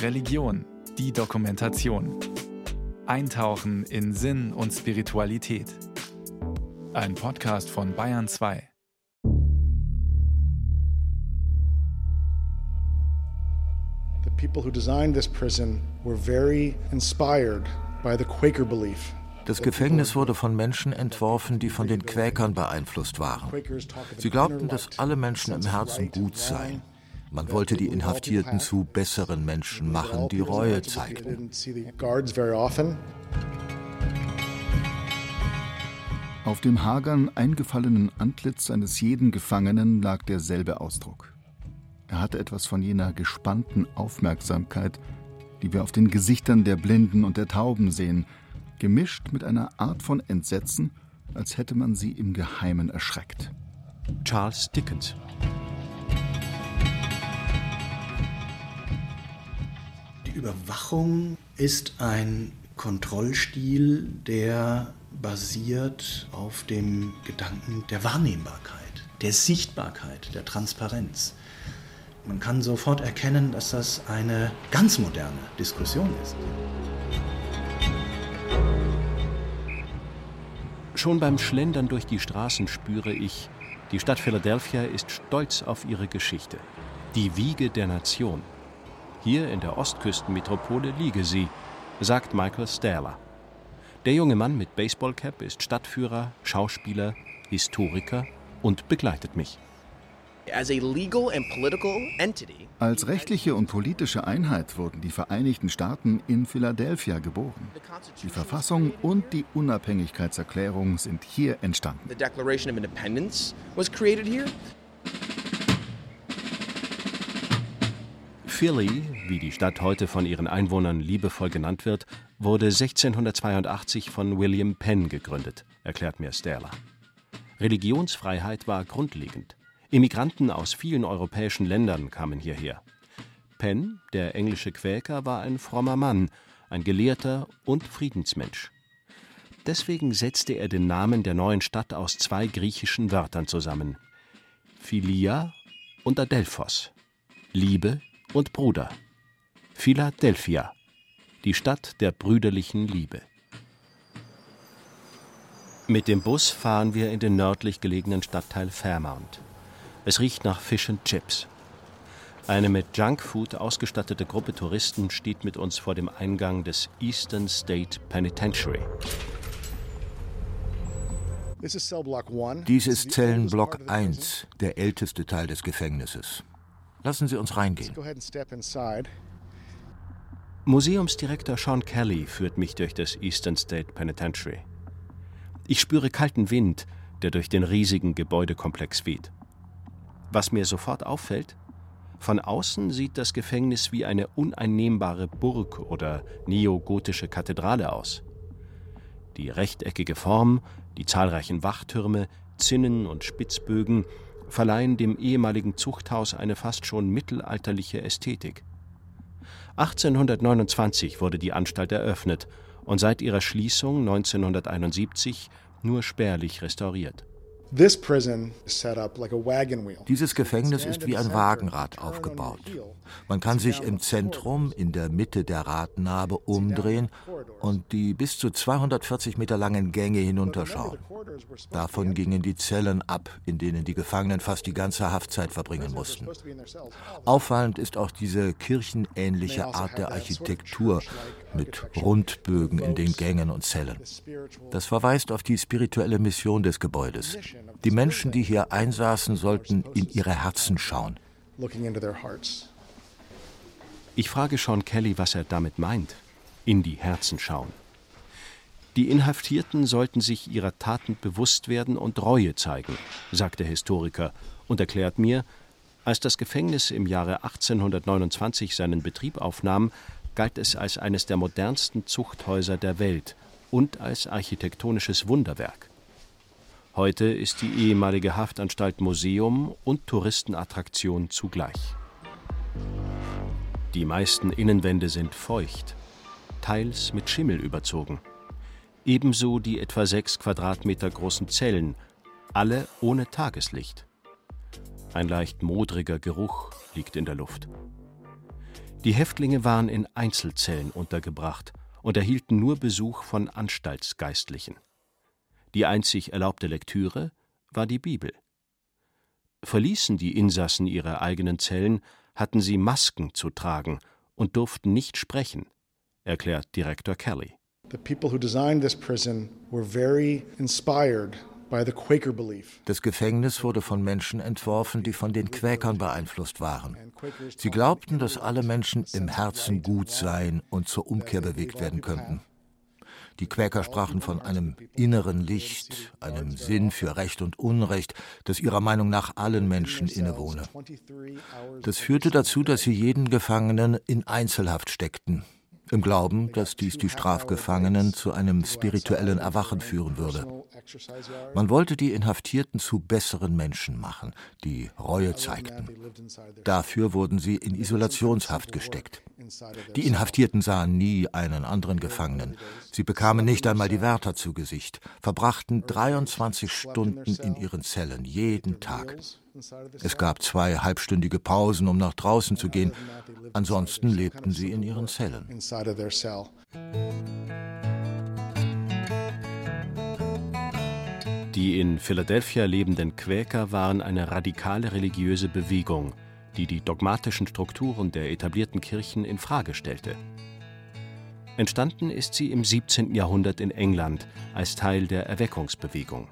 Religion, die Dokumentation. Eintauchen in Sinn und Spiritualität. Ein Podcast von Bayern 2. The people who designed this prison were very inspired by the Quaker belief das Gefängnis wurde von Menschen entworfen, die von den Quäkern beeinflusst waren. Sie glaubten, dass alle Menschen im Herzen gut seien. Man wollte die Inhaftierten zu besseren Menschen machen, die Reue zeigten. Auf dem hagern, eingefallenen Antlitz eines jeden Gefangenen lag derselbe Ausdruck. Er hatte etwas von jener gespannten Aufmerksamkeit, die wir auf den Gesichtern der Blinden und der Tauben sehen, gemischt mit einer Art von Entsetzen, als hätte man sie im Geheimen erschreckt. Charles Dickens Überwachung ist ein Kontrollstil, der basiert auf dem Gedanken der Wahrnehmbarkeit, der Sichtbarkeit, der Transparenz. Man kann sofort erkennen, dass das eine ganz moderne Diskussion ist. Schon beim Schlendern durch die Straßen spüre ich, die Stadt Philadelphia ist stolz auf ihre Geschichte. Die Wiege der Nation. Hier in der Ostküstenmetropole liege sie, sagt Michael Stahler. Der junge Mann mit Baseballcap ist Stadtführer, Schauspieler, Historiker und begleitet mich. Als rechtliche und politische Einheit wurden die Vereinigten Staaten in Philadelphia geboren. Die Verfassung und die Unabhängigkeitserklärung sind hier entstanden. Philly, wie die Stadt heute von ihren Einwohnern liebevoll genannt wird, wurde 1682 von William Penn gegründet, erklärt mir Stella. Religionsfreiheit war grundlegend. Immigranten aus vielen europäischen Ländern kamen hierher. Penn, der englische Quäker, war ein frommer Mann, ein Gelehrter und Friedensmensch. Deswegen setzte er den Namen der neuen Stadt aus zwei griechischen Wörtern zusammen: Philia und Adelphos, Liebe und Bruder. Philadelphia, die Stadt der brüderlichen Liebe. Mit dem Bus fahren wir in den nördlich gelegenen Stadtteil Fairmount. Es riecht nach Fish and Chips. Eine mit Junkfood ausgestattete Gruppe Touristen steht mit uns vor dem Eingang des Eastern State Penitentiary. Dies ist Zellenblock 1, der älteste Teil des Gefängnisses. Lassen Sie uns reingehen. Museumsdirektor Sean Kelly führt mich durch das Eastern State Penitentiary. Ich spüre kalten Wind, der durch den riesigen Gebäudekomplex weht. Was mir sofort auffällt, von außen sieht das Gefängnis wie eine uneinnehmbare Burg oder neogotische Kathedrale aus. Die rechteckige Form, die zahlreichen Wachtürme, Zinnen und Spitzbögen verleihen dem ehemaligen Zuchthaus eine fast schon mittelalterliche Ästhetik. 1829 wurde die Anstalt eröffnet und seit ihrer Schließung 1971 nur spärlich restauriert. Dieses Gefängnis ist wie ein Wagenrad aufgebaut. Man kann sich im Zentrum, in der Mitte der Radnabe umdrehen und die bis zu 240 Meter langen Gänge hinunterschauen. Davon gingen die Zellen ab, in denen die Gefangenen fast die ganze Haftzeit verbringen mussten. Auffallend ist auch diese kirchenähnliche also Art der Architektur mit Rundbögen in den Gängen und Zellen. Das verweist auf die spirituelle Mission des Gebäudes. Die Menschen, die hier einsaßen, sollten in ihre Herzen schauen. Ich frage Sean Kelly, was er damit meint. In die Herzen schauen. Die Inhaftierten sollten sich ihrer Taten bewusst werden und Reue zeigen, sagt der Historiker und erklärt mir, als das Gefängnis im Jahre 1829 seinen Betrieb aufnahm, galt es als eines der modernsten Zuchthäuser der Welt und als architektonisches Wunderwerk. Heute ist die ehemalige Haftanstalt Museum und Touristenattraktion zugleich. Die meisten Innenwände sind feucht, teils mit Schimmel überzogen. Ebenso die etwa sechs Quadratmeter großen Zellen, alle ohne Tageslicht. Ein leicht modriger Geruch liegt in der Luft. Die Häftlinge waren in Einzelzellen untergebracht und erhielten nur Besuch von Anstaltsgeistlichen. Die einzig erlaubte Lektüre war die Bibel. Verließen die Insassen ihre eigenen Zellen, hatten sie Masken zu tragen und durften nicht sprechen, erklärt Direktor Kelly. The people who designed this prison were very inspired das Gefängnis wurde von Menschen entworfen, die von den Quäkern beeinflusst waren. Sie glaubten, dass alle Menschen im Herzen gut seien und zur Umkehr bewegt werden könnten. Die Quäker sprachen von einem inneren Licht, einem Sinn für Recht und Unrecht, das ihrer Meinung nach allen Menschen innewohne. Das führte dazu, dass sie jeden Gefangenen in Einzelhaft steckten, im Glauben, dass dies die Strafgefangenen zu einem spirituellen Erwachen führen würde. Man wollte die Inhaftierten zu besseren Menschen machen, die Reue zeigten. Dafür wurden sie in Isolationshaft gesteckt. Die Inhaftierten sahen nie einen anderen Gefangenen. Sie bekamen nicht einmal die Wärter zu Gesicht, verbrachten 23 Stunden in ihren Zellen jeden Tag. Es gab zwei halbstündige Pausen, um nach draußen zu gehen. Ansonsten lebten sie in ihren Zellen. Die in Philadelphia lebenden Quäker waren eine radikale religiöse Bewegung, die die dogmatischen Strukturen der etablierten Kirchen in Frage stellte. Entstanden ist sie im 17. Jahrhundert in England als Teil der Erweckungsbewegung.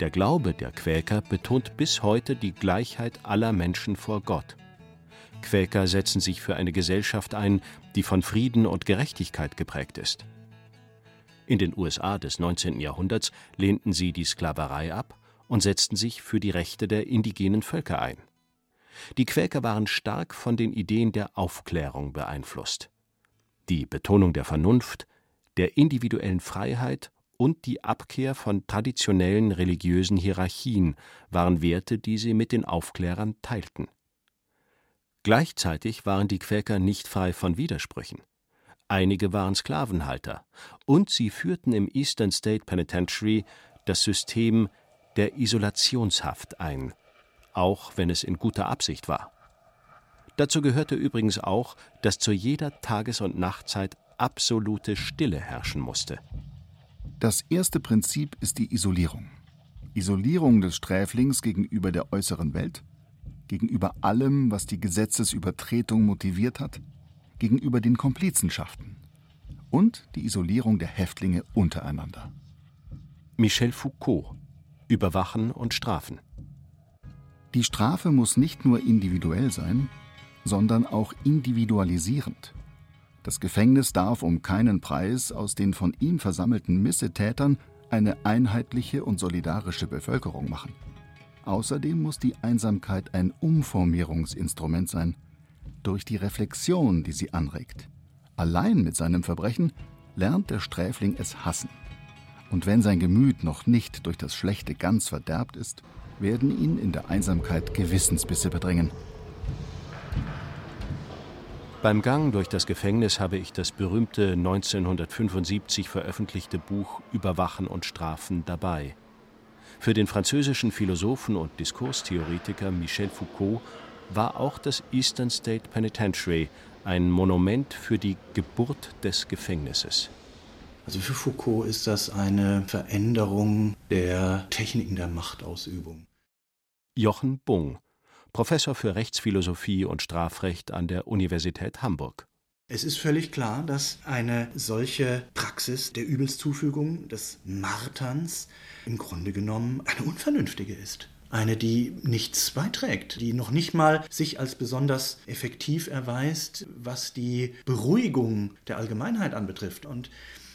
Der Glaube der Quäker betont bis heute die Gleichheit aller Menschen vor Gott. Quäker setzen sich für eine Gesellschaft ein, die von Frieden und Gerechtigkeit geprägt ist. In den USA des 19. Jahrhunderts lehnten sie die Sklaverei ab und setzten sich für die Rechte der indigenen Völker ein. Die Quäker waren stark von den Ideen der Aufklärung beeinflusst. Die Betonung der Vernunft, der individuellen Freiheit und die Abkehr von traditionellen religiösen Hierarchien waren Werte, die sie mit den Aufklärern teilten. Gleichzeitig waren die Quäker nicht frei von Widersprüchen. Einige waren Sklavenhalter und sie führten im Eastern State Penitentiary das System der Isolationshaft ein, auch wenn es in guter Absicht war. Dazu gehörte übrigens auch, dass zu jeder Tages- und Nachtzeit absolute Stille herrschen musste. Das erste Prinzip ist die Isolierung. Isolierung des Sträflings gegenüber der äußeren Welt, gegenüber allem, was die Gesetzesübertretung motiviert hat, gegenüber den Komplizenschaften und die Isolierung der Häftlinge untereinander. Michel Foucault Überwachen und Strafen. Die Strafe muss nicht nur individuell sein, sondern auch individualisierend. Das Gefängnis darf um keinen Preis aus den von ihm versammelten Missetätern eine einheitliche und solidarische Bevölkerung machen. Außerdem muss die Einsamkeit ein Umformierungsinstrument sein, durch die Reflexion, die sie anregt. Allein mit seinem Verbrechen lernt der Sträfling es hassen. Und wenn sein Gemüt noch nicht durch das Schlechte ganz verderbt ist, werden ihn in der Einsamkeit Gewissensbisse bedrängen. Beim Gang durch das Gefängnis habe ich das berühmte 1975 veröffentlichte Buch Überwachen und Strafen dabei. Für den französischen Philosophen und Diskurstheoretiker Michel Foucault war auch das Eastern State Penitentiary ein Monument für die Geburt des Gefängnisses. Also für Foucault ist das eine Veränderung der Techniken der Machtausübung. Jochen Bung Professor für Rechtsphilosophie und Strafrecht an der Universität Hamburg. Es ist völlig klar, dass eine solche Praxis der Übelszufügung, des Marterns, im Grunde genommen eine unvernünftige ist. Eine, die nichts beiträgt, die noch nicht mal sich als besonders effektiv erweist, was die Beruhigung der Allgemeinheit anbetrifft. Und,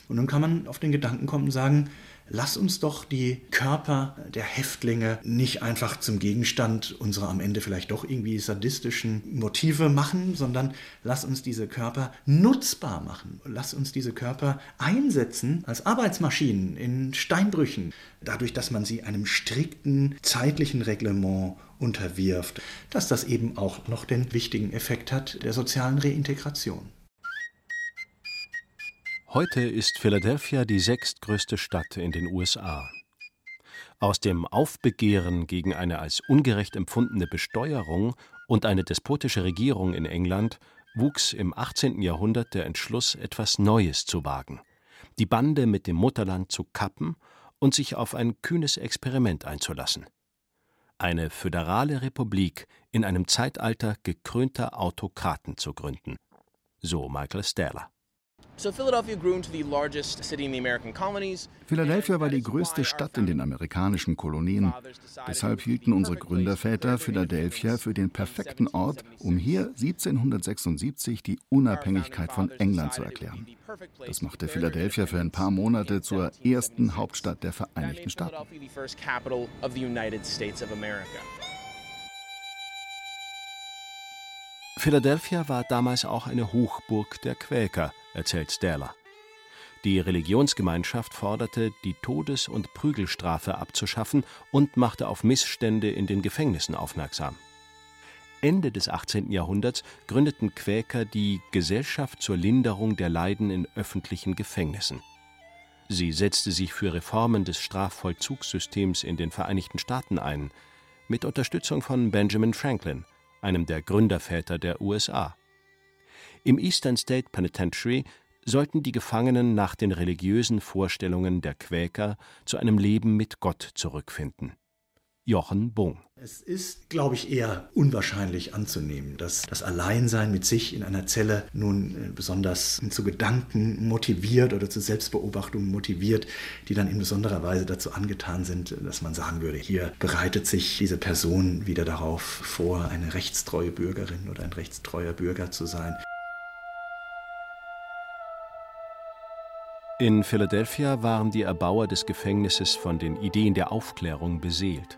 und nun kann man auf den Gedanken kommen und sagen, lass uns doch die Körper der Häftlinge nicht einfach zum Gegenstand unserer am Ende vielleicht doch irgendwie sadistischen Motive machen, sondern lass uns diese Körper nutzbar machen. Lass uns diese Körper einsetzen als Arbeitsmaschinen in Steinbrüchen, dadurch, dass man sie einem strikten zeitlichen Reglement unterwirft, dass das eben auch noch den wichtigen Effekt hat der sozialen Reintegration. Heute ist Philadelphia die sechstgrößte Stadt in den USA. Aus dem Aufbegehren gegen eine als ungerecht empfundene Besteuerung und eine despotische Regierung in England wuchs im 18. Jahrhundert der Entschluss, etwas Neues zu wagen, die Bande mit dem Mutterland zu kappen und sich auf ein kühnes Experiment einzulassen. Eine föderale Republik in einem Zeitalter gekrönter Autokraten zu gründen. So Michael Steller. Philadelphia war die größte Stadt in den amerikanischen Kolonien. Deshalb hielten unsere Gründerväter Philadelphia für den perfekten Ort, um hier 1776 die Unabhängigkeit von England zu erklären. Das machte Philadelphia für ein paar Monate zur ersten Hauptstadt der Vereinigten Staaten. Philadelphia war damals auch eine Hochburg der Quäker erzählt Sterler. Die Religionsgemeinschaft forderte, die Todes- und Prügelstrafe abzuschaffen und machte auf Missstände in den Gefängnissen aufmerksam. Ende des 18. Jahrhunderts gründeten Quäker die Gesellschaft zur Linderung der Leiden in öffentlichen Gefängnissen. Sie setzte sich für Reformen des Strafvollzugssystems in den Vereinigten Staaten ein, mit Unterstützung von Benjamin Franklin, einem der Gründerväter der USA. Im Eastern State Penitentiary sollten die Gefangenen nach den religiösen Vorstellungen der Quäker zu einem Leben mit Gott zurückfinden. Jochen Bung. Es ist, glaube ich, eher unwahrscheinlich anzunehmen, dass das Alleinsein mit sich in einer Zelle nun äh, besonders zu Gedanken motiviert oder zu Selbstbeobachtungen motiviert, die dann in besonderer Weise dazu angetan sind, dass man sagen würde, hier bereitet sich diese Person wieder darauf vor, eine rechtstreue Bürgerin oder ein rechtstreuer Bürger zu sein. In Philadelphia waren die Erbauer des Gefängnisses von den Ideen der Aufklärung beseelt.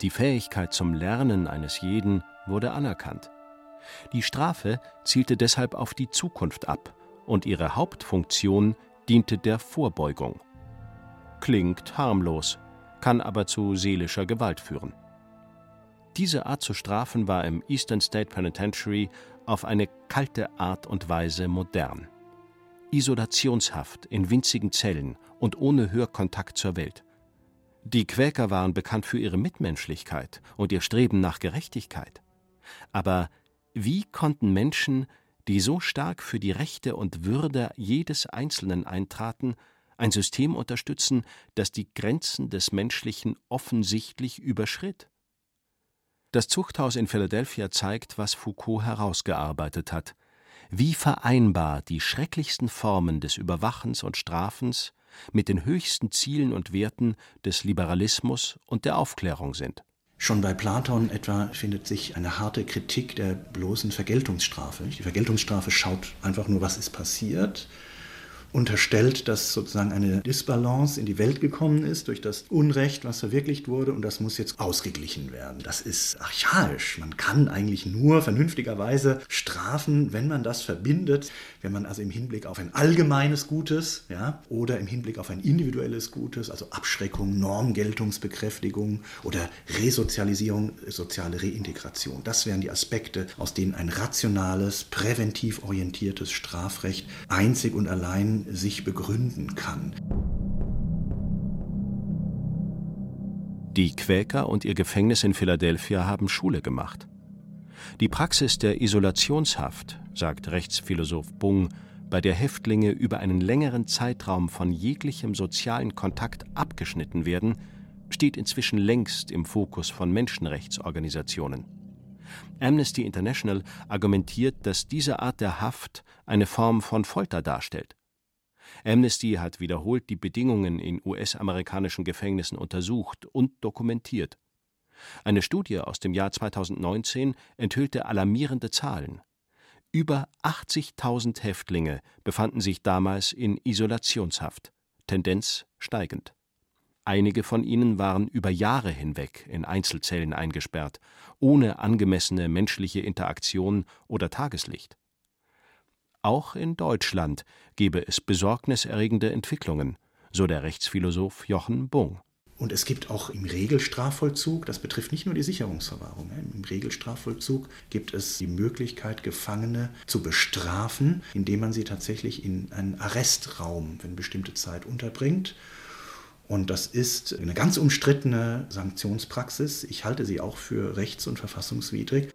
Die Fähigkeit zum Lernen eines jeden wurde anerkannt. Die Strafe zielte deshalb auf die Zukunft ab und ihre Hauptfunktion diente der Vorbeugung. Klingt harmlos, kann aber zu seelischer Gewalt führen. Diese Art zu strafen war im Eastern State Penitentiary auf eine kalte Art und Weise modern. Isolationshaft in winzigen Zellen und ohne Hörkontakt zur Welt. Die Quäker waren bekannt für ihre Mitmenschlichkeit und ihr Streben nach Gerechtigkeit. Aber wie konnten Menschen, die so stark für die Rechte und Würde jedes Einzelnen eintraten, ein System unterstützen, das die Grenzen des Menschlichen offensichtlich überschritt? Das Zuchthaus in Philadelphia zeigt, was Foucault herausgearbeitet hat – wie vereinbar die schrecklichsten Formen des Überwachens und Strafens mit den höchsten Zielen und Werten des Liberalismus und der Aufklärung sind. Schon bei Platon etwa findet sich eine harte Kritik der bloßen Vergeltungsstrafe. Die Vergeltungsstrafe schaut einfach nur, was ist passiert unterstellt, dass sozusagen eine Disbalance in die Welt gekommen ist durch das Unrecht, was verwirklicht wurde und das muss jetzt ausgeglichen werden. Das ist archaisch. Man kann eigentlich nur vernünftigerweise strafen, wenn man das verbindet, wenn man also im Hinblick auf ein allgemeines Gutes ja, oder im Hinblick auf ein individuelles Gutes, also Abschreckung, Normgeltungsbekräftigung oder Resozialisierung, soziale Reintegration. Das wären die Aspekte, aus denen ein rationales, präventiv orientiertes Strafrecht einzig und allein sich begründen kann. Die Quäker und ihr Gefängnis in Philadelphia haben Schule gemacht. Die Praxis der Isolationshaft, sagt Rechtsphilosoph Bung, bei der Häftlinge über einen längeren Zeitraum von jeglichem sozialen Kontakt abgeschnitten werden, steht inzwischen längst im Fokus von Menschenrechtsorganisationen. Amnesty International argumentiert, dass diese Art der Haft eine Form von Folter darstellt. Amnesty hat wiederholt die Bedingungen in US-amerikanischen Gefängnissen untersucht und dokumentiert. Eine Studie aus dem Jahr 2019 enthüllte alarmierende Zahlen. Über 80.000 Häftlinge befanden sich damals in Isolationshaft, Tendenz steigend. Einige von ihnen waren über Jahre hinweg in Einzelzellen eingesperrt, ohne angemessene menschliche Interaktion oder Tageslicht. Auch in Deutschland gebe es besorgniserregende Entwicklungen, so der Rechtsphilosoph Jochen Bung. Und es gibt auch im Regelstrafvollzug, das betrifft nicht nur die Sicherungsverwahrung, im Regelstrafvollzug gibt es die Möglichkeit, Gefangene zu bestrafen, indem man sie tatsächlich in einen Arrestraum für eine bestimmte Zeit unterbringt. Und das ist eine ganz umstrittene Sanktionspraxis. Ich halte sie auch für rechts- und verfassungswidrig.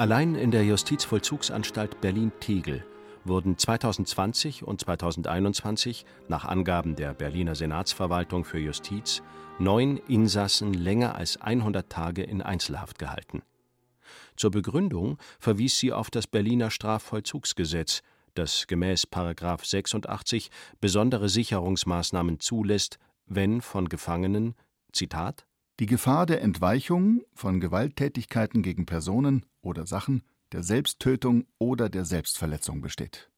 Allein in der Justizvollzugsanstalt Berlin-Tegel wurden 2020 und 2021 nach Angaben der Berliner Senatsverwaltung für Justiz neun Insassen länger als 100 Tage in Einzelhaft gehalten. Zur Begründung verwies sie auf das Berliner Strafvollzugsgesetz, das gemäß § 86 besondere Sicherungsmaßnahmen zulässt, wenn von Gefangenen Zitat die Gefahr der Entweichung von Gewalttätigkeiten gegen Personen oder Sachen, der Selbsttötung oder der Selbstverletzung besteht.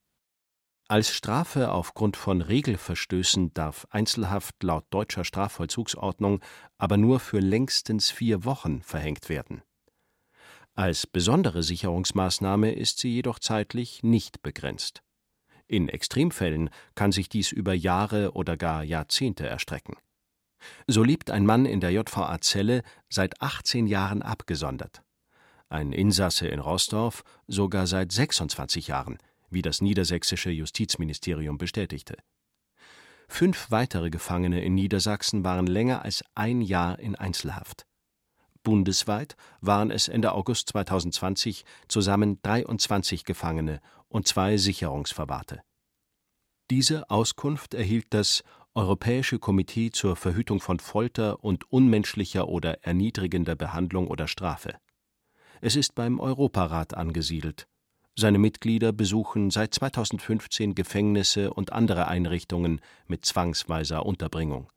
Als Strafe aufgrund von Regelverstößen darf Einzelhaft laut deutscher Strafvollzugsordnung aber nur für längstens vier Wochen verhängt werden. Als besondere Sicherungsmaßnahme ist sie jedoch zeitlich nicht begrenzt. In Extremfällen kann sich dies über Jahre oder gar Jahrzehnte erstrecken. So lebt ein Mann in der JVA Zelle seit 18 Jahren abgesondert. Ein Insasse in Roßdorf sogar seit 26 Jahren, wie das niedersächsische Justizministerium bestätigte. Fünf weitere Gefangene in Niedersachsen waren länger als ein Jahr in Einzelhaft. Bundesweit waren es Ende August 2020 zusammen 23 Gefangene und zwei Sicherungsverwahrte. Diese Auskunft erhielt das Europäische Komitee zur Verhütung von Folter und unmenschlicher oder erniedrigender Behandlung oder Strafe. Es ist beim Europarat angesiedelt. Seine Mitglieder besuchen seit 2015 Gefängnisse und andere Einrichtungen mit zwangsweiser Unterbringung.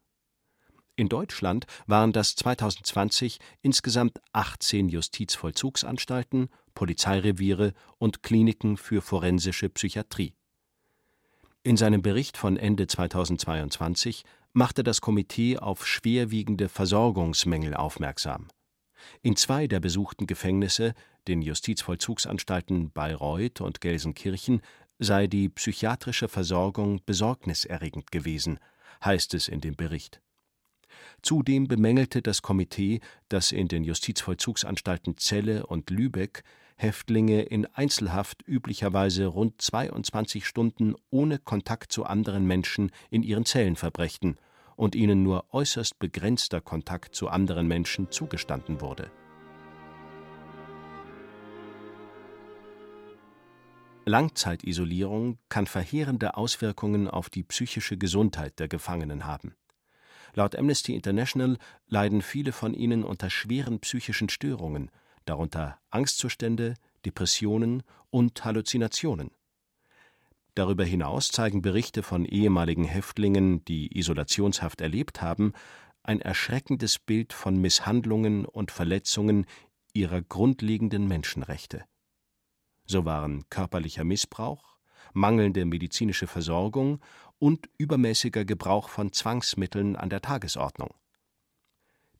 In Deutschland waren das 2020 insgesamt 18 Justizvollzugsanstalten, Polizeireviere und Kliniken für forensische Psychiatrie. In seinem Bericht von Ende 2022 machte das Komitee auf schwerwiegende Versorgungsmängel aufmerksam. In zwei der besuchten Gefängnisse, den Justizvollzugsanstalten Bayreuth und Gelsenkirchen, sei die psychiatrische Versorgung besorgniserregend gewesen, heißt es in dem Bericht. Zudem bemängelte das Komitee, dass in den Justizvollzugsanstalten Celle und Lübeck Häftlinge in Einzelhaft üblicherweise rund 22 Stunden ohne Kontakt zu anderen Menschen in ihren Zellen verbrächten und ihnen nur äußerst begrenzter Kontakt zu anderen Menschen zugestanden wurde. Langzeitisolierung kann verheerende Auswirkungen auf die psychische Gesundheit der Gefangenen haben. Laut Amnesty International leiden viele von ihnen unter schweren psychischen Störungen, darunter Angstzustände, Depressionen und Halluzinationen. Darüber hinaus zeigen Berichte von ehemaligen Häftlingen, die Isolationshaft erlebt haben, ein erschreckendes Bild von Misshandlungen und Verletzungen ihrer grundlegenden Menschenrechte. So waren körperlicher Missbrauch, mangelnde medizinische Versorgung und übermäßiger Gebrauch von Zwangsmitteln an der Tagesordnung.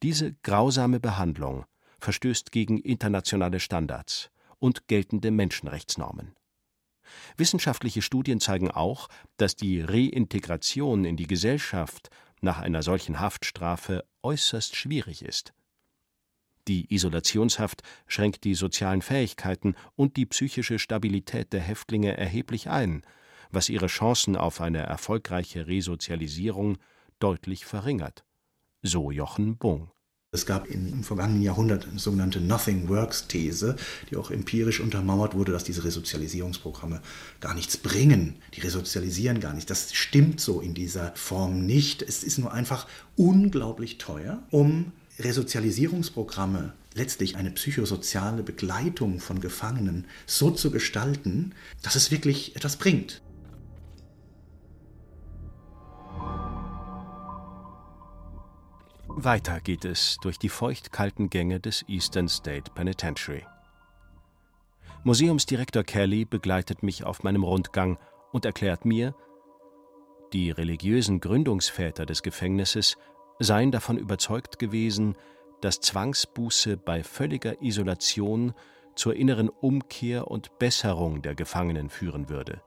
Diese grausame Behandlung verstößt gegen internationale Standards und geltende Menschenrechtsnormen. Wissenschaftliche Studien zeigen auch, dass die Reintegration in die Gesellschaft nach einer solchen Haftstrafe äußerst schwierig ist. Die Isolationshaft schränkt die sozialen Fähigkeiten und die psychische Stabilität der Häftlinge erheblich ein, was ihre Chancen auf eine erfolgreiche Resozialisierung deutlich verringert. So Jochen Bung. Es gab im vergangenen Jahrhundert eine sogenannte Nothing Works These, die auch empirisch untermauert wurde, dass diese Resozialisierungsprogramme gar nichts bringen. Die resozialisieren gar nicht. Das stimmt so in dieser Form nicht. Es ist nur einfach unglaublich teuer, um Resozialisierungsprogramme letztlich eine psychosoziale Begleitung von Gefangenen so zu gestalten, dass es wirklich etwas bringt. Weiter geht es durch die feuchtkalten Gänge des Eastern State Penitentiary. Museumsdirektor Kelly begleitet mich auf meinem Rundgang und erklärt mir, die religiösen Gründungsväter des Gefängnisses seien davon überzeugt gewesen, dass Zwangsbuße bei völliger Isolation zur inneren Umkehr und Besserung der Gefangenen führen würde.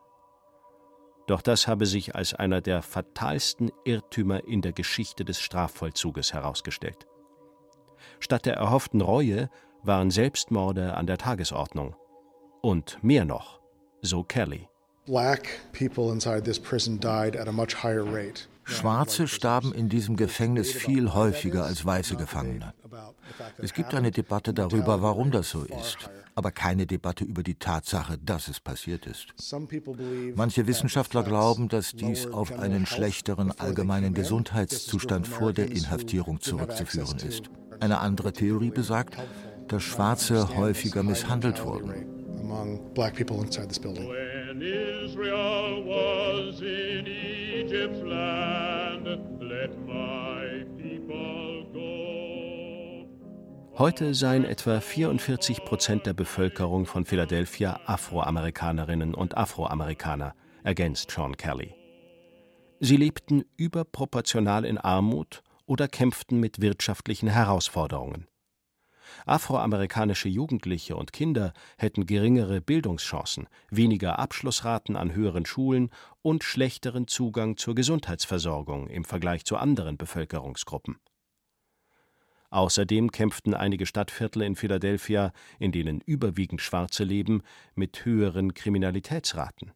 Doch das habe sich als einer der fatalsten Irrtümer in der Geschichte des Strafvollzuges herausgestellt. Statt der erhofften Reue waren Selbstmorde an der Tagesordnung. Und mehr noch, so Kelly. Schwarze starben in diesem Gefängnis viel häufiger als weiße Gefangene. Es gibt eine Debatte darüber, warum das so ist, aber keine Debatte über die Tatsache, dass es passiert ist. Manche Wissenschaftler glauben, dass dies auf einen schlechteren allgemeinen Gesundheitszustand vor der Inhaftierung zurückzuführen ist. Eine andere Theorie besagt, dass Schwarze häufiger misshandelt wurden. When Israel was in Egypt's land, let my people go. Heute seien etwa 44 Prozent der Bevölkerung von Philadelphia Afroamerikanerinnen und Afroamerikaner, ergänzt Sean Kelly. Sie lebten überproportional in Armut oder kämpften mit wirtschaftlichen Herausforderungen. Afroamerikanische Jugendliche und Kinder hätten geringere Bildungschancen, weniger Abschlussraten an höheren Schulen und schlechteren Zugang zur Gesundheitsversorgung im Vergleich zu anderen Bevölkerungsgruppen. Außerdem kämpften einige Stadtviertel in Philadelphia, in denen überwiegend Schwarze leben, mit höheren Kriminalitätsraten.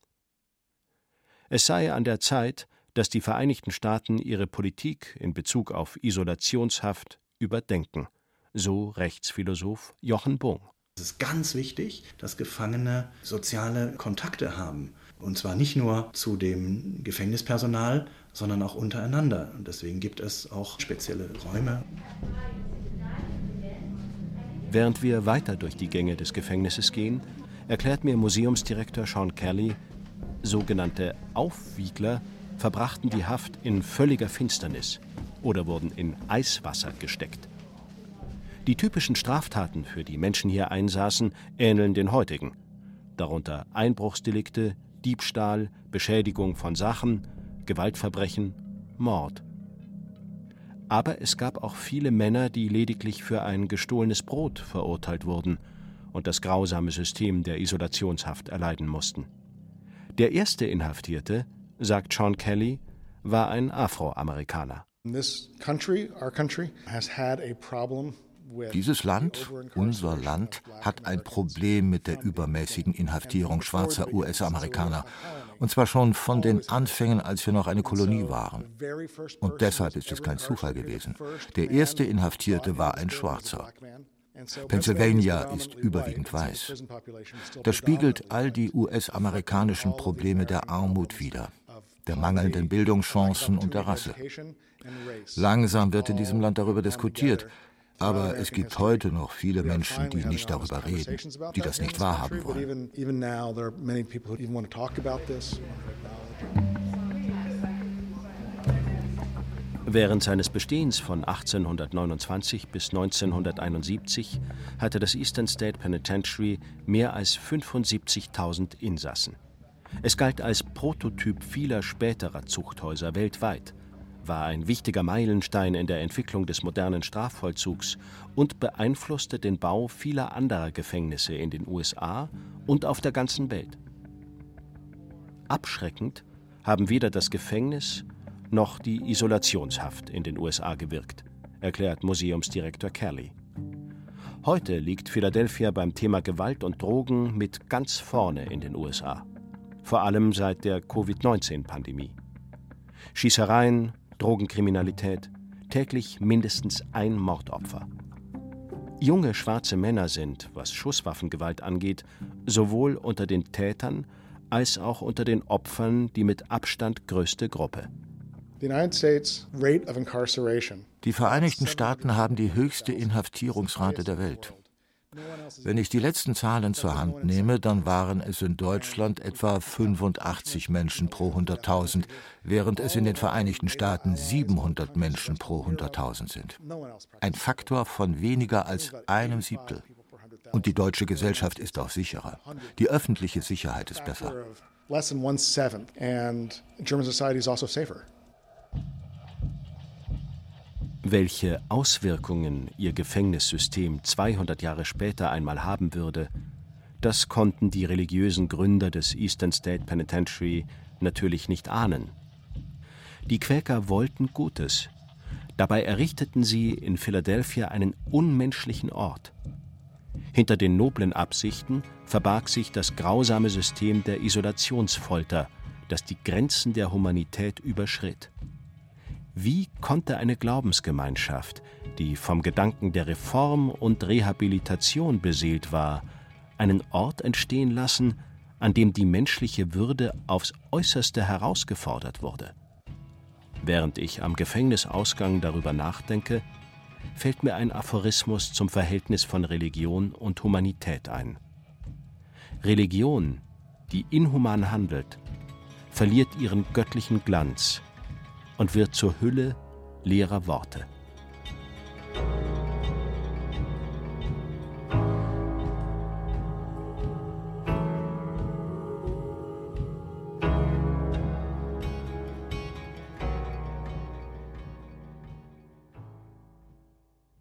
Es sei an der Zeit, dass die Vereinigten Staaten ihre Politik in Bezug auf Isolationshaft überdenken so Rechtsphilosoph Jochen Bung. Es ist ganz wichtig, dass Gefangene soziale Kontakte haben. Und zwar nicht nur zu dem Gefängnispersonal, sondern auch untereinander. Und deswegen gibt es auch spezielle Räume. Während wir weiter durch die Gänge des Gefängnisses gehen, erklärt mir Museumsdirektor Sean Kelly, sogenannte Aufwiegler verbrachten die Haft in völliger Finsternis oder wurden in Eiswasser gesteckt. Die typischen Straftaten, für die Menschen hier einsaßen, ähneln den heutigen. Darunter Einbruchsdelikte, Diebstahl, Beschädigung von Sachen, Gewaltverbrechen, Mord. Aber es gab auch viele Männer, die lediglich für ein gestohlenes Brot verurteilt wurden und das grausame System der Isolationshaft erleiden mussten. Der erste Inhaftierte, sagt Sean Kelly, war ein Afroamerikaner. This country, our country, has had a problem dieses Land, unser Land, hat ein Problem mit der übermäßigen Inhaftierung schwarzer US-Amerikaner. Und zwar schon von den Anfängen, als wir noch eine Kolonie waren. Und deshalb ist es kein Zufall gewesen. Der erste Inhaftierte war ein Schwarzer. Pennsylvania ist überwiegend weiß. Das spiegelt all die US-amerikanischen Probleme der Armut wider, der mangelnden Bildungschancen und der Rasse. Langsam wird in diesem Land darüber diskutiert, aber es gibt heute noch viele Menschen, die nicht darüber reden, die das nicht wahrhaben wollen. Während seines Bestehens von 1829 bis 1971 hatte das Eastern State Penitentiary mehr als 75.000 Insassen. Es galt als Prototyp vieler späterer Zuchthäuser weltweit war ein wichtiger Meilenstein in der Entwicklung des modernen Strafvollzugs und beeinflusste den Bau vieler anderer Gefängnisse in den USA und auf der ganzen Welt. Abschreckend haben weder das Gefängnis noch die Isolationshaft in den USA gewirkt, erklärt Museumsdirektor Kelly. Heute liegt Philadelphia beim Thema Gewalt und Drogen mit ganz vorne in den USA, vor allem seit der Covid-19-Pandemie. Schießereien, Drogenkriminalität, täglich mindestens ein Mordopfer. Junge schwarze Männer sind, was Schusswaffengewalt angeht, sowohl unter den Tätern als auch unter den Opfern die mit Abstand größte Gruppe. Die Vereinigten Staaten haben die höchste Inhaftierungsrate der Welt. Wenn ich die letzten Zahlen zur Hand nehme, dann waren es in Deutschland etwa 85 Menschen pro 100.000, während es in den Vereinigten Staaten 700 Menschen pro 100.000 sind. Ein Faktor von weniger als einem Siebtel. Und die deutsche Gesellschaft ist auch sicherer. Die öffentliche Sicherheit ist besser. Welche Auswirkungen ihr Gefängnissystem 200 Jahre später einmal haben würde, das konnten die religiösen Gründer des Eastern State Penitentiary natürlich nicht ahnen. Die Quäker wollten Gutes. Dabei errichteten sie in Philadelphia einen unmenschlichen Ort. Hinter den noblen Absichten verbarg sich das grausame System der Isolationsfolter, das die Grenzen der Humanität überschritt. Wie konnte eine Glaubensgemeinschaft, die vom Gedanken der Reform und Rehabilitation beseelt war, einen Ort entstehen lassen, an dem die menschliche Würde aufs äußerste herausgefordert wurde? Während ich am Gefängnisausgang darüber nachdenke, fällt mir ein Aphorismus zum Verhältnis von Religion und Humanität ein. Religion, die inhuman handelt, verliert ihren göttlichen Glanz und wird zur Hülle leerer Worte.